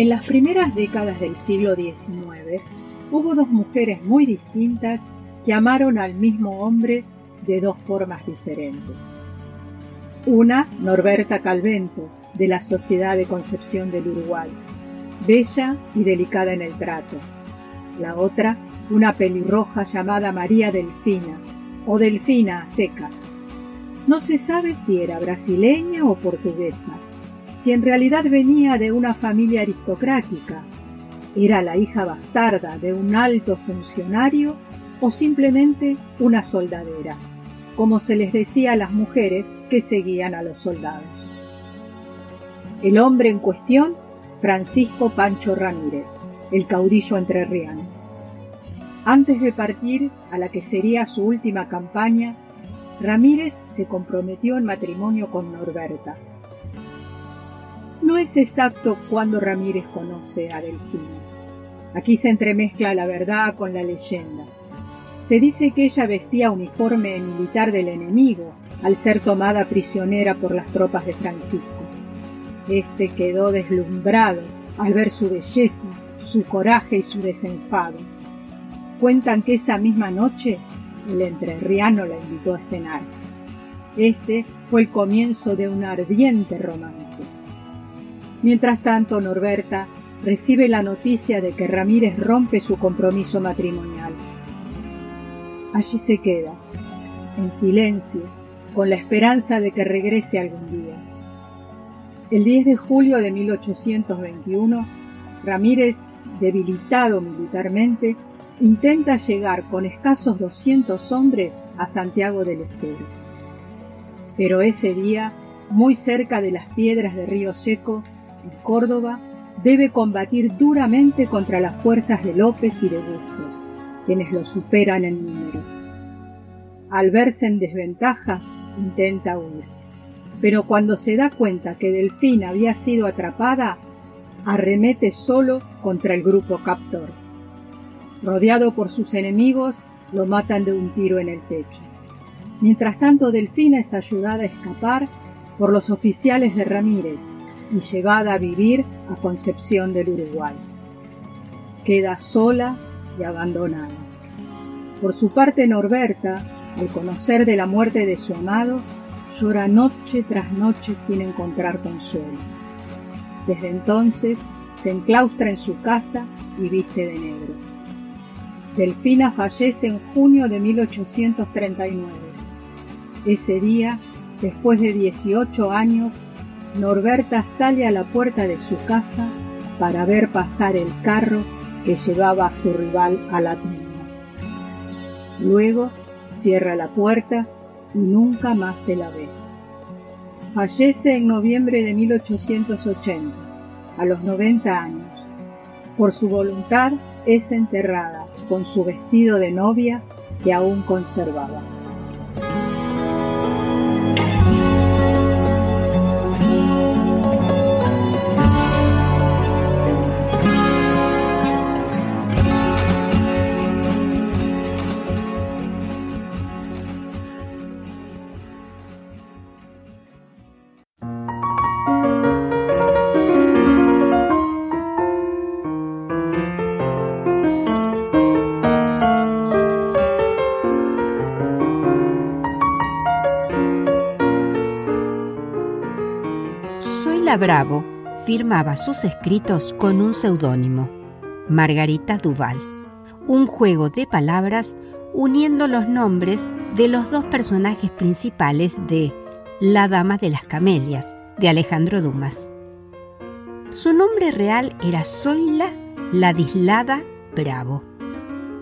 En las primeras décadas del siglo XIX hubo dos mujeres muy distintas que amaron al mismo hombre de dos formas diferentes. Una, Norberta Calvento, de la Sociedad de Concepción del Uruguay, bella y delicada en el trato. La otra, una pelirroja llamada María Delfina, o Delfina Seca. No se sabe si era brasileña o portuguesa, si en realidad venía de una familia aristocrática, era la hija bastarda de un alto funcionario o simplemente una soldadera, como se les decía a las mujeres que seguían a los soldados. El hombre en cuestión, Francisco Pancho Ramírez, el caudillo entrerriano. Antes de partir a la que sería su última campaña, Ramírez se comprometió en matrimonio con Norberta, no es exacto cuándo Ramírez conoce a Delfina. Aquí se entremezcla la verdad con la leyenda. Se dice que ella vestía uniforme militar del enemigo al ser tomada prisionera por las tropas de Francisco. Este quedó deslumbrado al ver su belleza, su coraje y su desenfado. Cuentan que esa misma noche el entrerriano la invitó a cenar. Este fue el comienzo de un ardiente romance. Mientras tanto, Norberta recibe la noticia de que Ramírez rompe su compromiso matrimonial. Allí se queda, en silencio, con la esperanza de que regrese algún día. El 10 de julio de 1821, Ramírez, debilitado militarmente, intenta llegar con escasos 200 hombres a Santiago del Estero. Pero ese día, muy cerca de las piedras de Río Seco, Córdoba, debe combatir duramente contra las fuerzas de López y de Bustos, quienes lo superan en número. Al verse en desventaja, intenta huir, pero cuando se da cuenta que Delfín había sido atrapada, arremete solo contra el grupo captor. Rodeado por sus enemigos, lo matan de un tiro en el pecho. Mientras tanto, Delfina es ayudada a escapar por los oficiales de Ramírez, y llevada a vivir a Concepción del Uruguay. Queda sola y abandonada. Por su parte Norberta, al conocer de la muerte de su amado, llora noche tras noche sin encontrar consuelo. Desde entonces se enclaustra en su casa y viste de negro. Delfina fallece en junio de 1839. Ese día, después de 18 años, Norberta sale a la puerta de su casa para ver pasar el carro que llevaba a su rival a la tienda. Luego cierra la puerta y nunca más se la ve. Fallece en noviembre de 1880, a los 90 años. Por su voluntad es enterrada con su vestido de novia que aún conservaba. Bravo firmaba sus escritos con un seudónimo, Margarita Duval, un juego de palabras uniendo los nombres de los dos personajes principales de La Dama de las Camelias, de Alejandro Dumas. Su nombre real era Zoila Ladislada Bravo.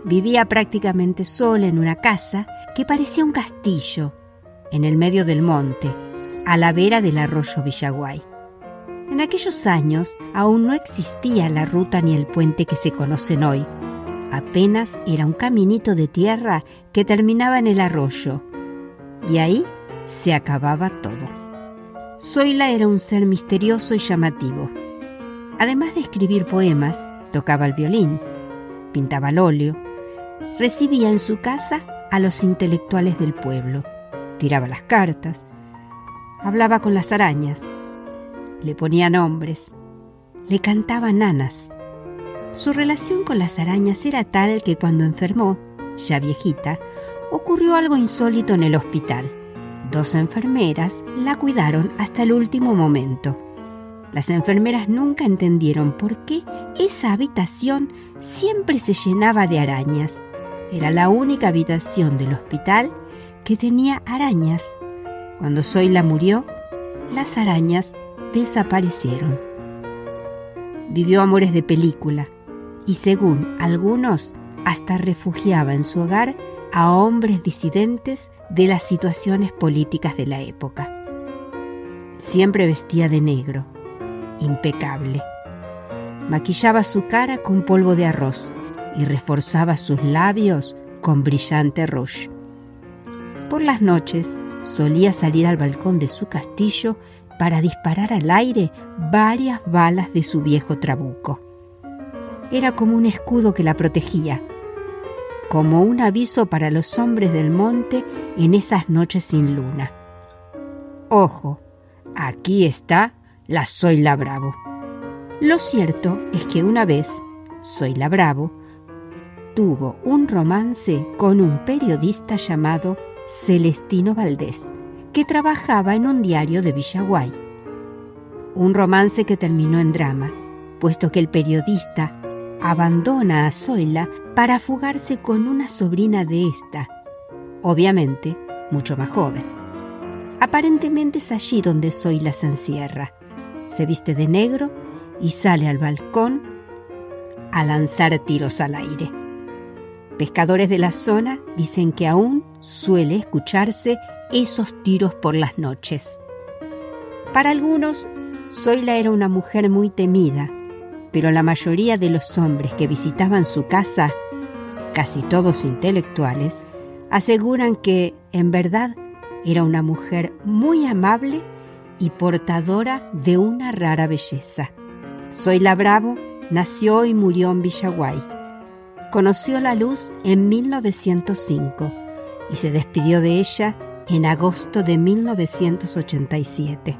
Vivía prácticamente sola en una casa que parecía un castillo, en el medio del monte, a la vera del arroyo Villaguay. En aquellos años aún no existía la ruta ni el puente que se conocen hoy. Apenas era un caminito de tierra que terminaba en el arroyo. Y ahí se acababa todo. Zoila era un ser misterioso y llamativo. Además de escribir poemas, tocaba el violín, pintaba al óleo, recibía en su casa a los intelectuales del pueblo, tiraba las cartas, hablaba con las arañas le ponía nombres. le cantaba nanas. Su relación con las arañas era tal que cuando enfermó, ya viejita, ocurrió algo insólito en el hospital. Dos enfermeras la cuidaron hasta el último momento. Las enfermeras nunca entendieron por qué esa habitación siempre se llenaba de arañas. Era la única habitación del hospital que tenía arañas. Cuando Zoila murió, las arañas desaparecieron. Vivió amores de película y según algunos hasta refugiaba en su hogar a hombres disidentes de las situaciones políticas de la época. Siempre vestía de negro impecable. Maquillaba su cara con polvo de arroz y reforzaba sus labios con brillante rouge. Por las noches solía salir al balcón de su castillo para disparar al aire varias balas de su viejo trabuco. Era como un escudo que la protegía, como un aviso para los hombres del monte en esas noches sin luna. Ojo, aquí está la Zoila Bravo. Lo cierto es que una vez, Zoila Bravo tuvo un romance con un periodista llamado Celestino Valdés, que trabajaba en un diario de Villaguay. Un romance que terminó en drama, puesto que el periodista abandona a Zoila para fugarse con una sobrina de esta, obviamente mucho más joven. Aparentemente es allí donde Zoila se encierra se viste de negro y sale al balcón a lanzar tiros al aire. Pescadores de la zona dicen que aún suele escucharse esos tiros por las noches. Para algunos, Zoila era una mujer muy temida, pero la mayoría de los hombres que visitaban su casa, casi todos intelectuales, aseguran que, en verdad, era una mujer muy amable y portadora de una rara belleza. Zoila Bravo nació y murió en Villaguay. Conoció la luz en 1905 y se despidió de ella en agosto de 1987.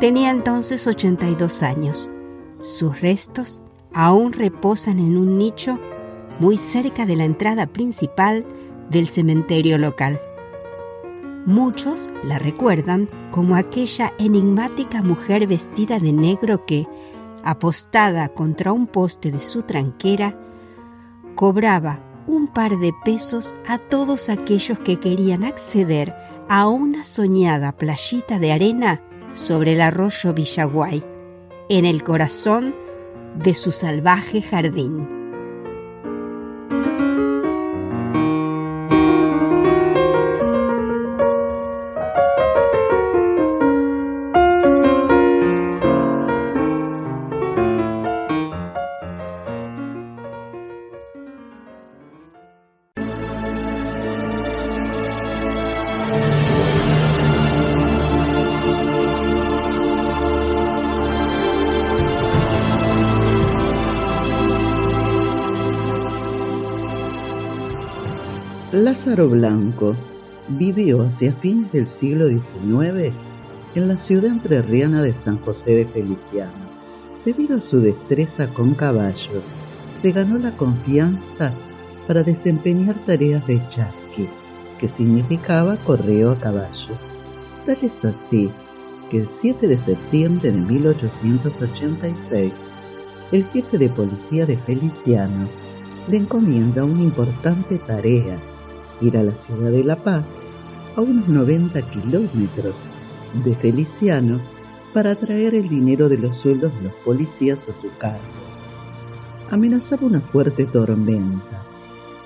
Tenía entonces 82 años. Sus restos aún reposan en un nicho muy cerca de la entrada principal del cementerio local. Muchos la recuerdan como aquella enigmática mujer vestida de negro que, apostada contra un poste de su tranquera, cobraba par de pesos a todos aquellos que querían acceder a una soñada playita de arena sobre el arroyo Villaguay, en el corazón de su salvaje jardín. Lázaro Blanco vivió hacia fines del siglo XIX en la ciudad entrerriana de San José de Feliciano. Debido a su destreza con caballos, se ganó la confianza para desempeñar tareas de charqui, que significaba correo a caballo. Tal es así que el 7 de septiembre de 1886, el jefe de policía de Feliciano le encomienda una importante tarea a la ciudad de La Paz, a unos 90 kilómetros de Feliciano, para traer el dinero de los sueldos de los policías a su cargo. Amenazaba una fuerte tormenta,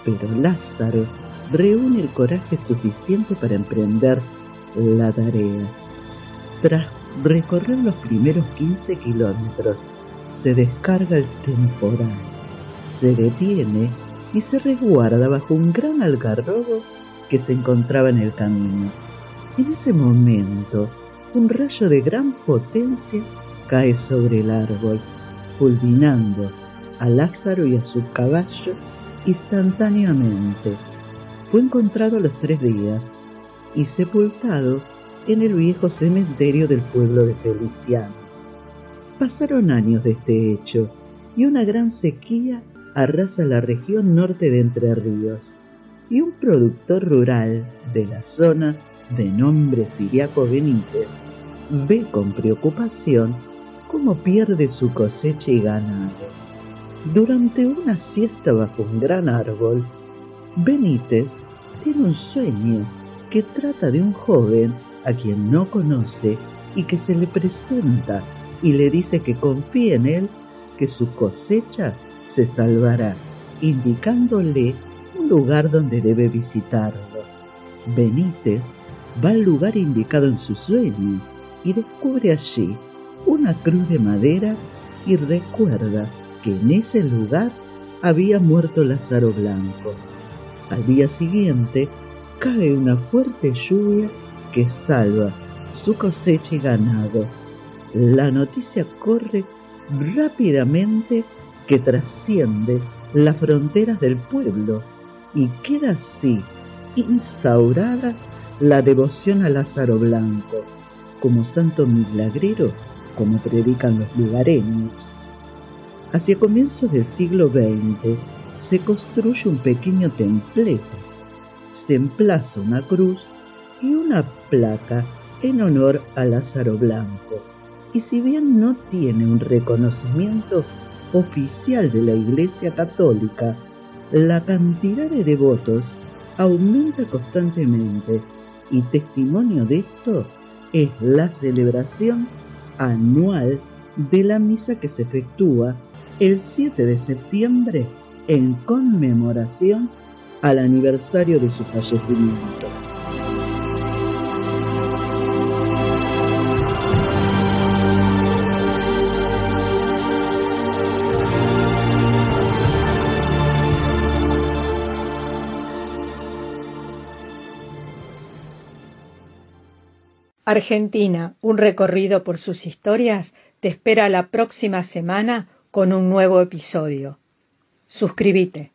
pero Lázaro reúne el coraje suficiente para emprender la tarea. Tras recorrer los primeros 15 kilómetros, se descarga el temporal, se detiene y se resguarda bajo un gran algarrobo que se encontraba en el camino. En ese momento, un rayo de gran potencia cae sobre el árbol, fulminando a Lázaro y a su caballo instantáneamente. Fue encontrado a los tres días y sepultado en el viejo cementerio del pueblo de Feliciano. Pasaron años de este hecho y una gran sequía arrasa la región norte de Entre Ríos y un productor rural de la zona de nombre Siriaco Benítez ve con preocupación cómo pierde su cosecha y ganado. Durante una siesta bajo un gran árbol, Benítez tiene un sueño que trata de un joven a quien no conoce y que se le presenta y le dice que confíe en él, que su cosecha se salvará, indicándole un lugar donde debe visitarlo. Benítez va al lugar indicado en su sueño y descubre allí una cruz de madera y recuerda que en ese lugar había muerto Lázaro Blanco. Al día siguiente cae una fuerte lluvia que salva su cosecha y ganado. La noticia corre rápidamente que trasciende las fronteras del pueblo y queda así instaurada la devoción a Lázaro Blanco como santo milagrero, como predican los lugareños. Hacia comienzos del siglo XX se construye un pequeño templete. Se emplaza una cruz y una placa en honor a Lázaro Blanco. Y si bien no tiene un reconocimiento oficial de la Iglesia Católica, la cantidad de devotos aumenta constantemente y testimonio de esto es la celebración anual de la misa que se efectúa el 7 de septiembre en conmemoración al aniversario de su fallecimiento. Argentina, un recorrido por sus historias, te espera la próxima semana con un nuevo episodio. Suscríbete.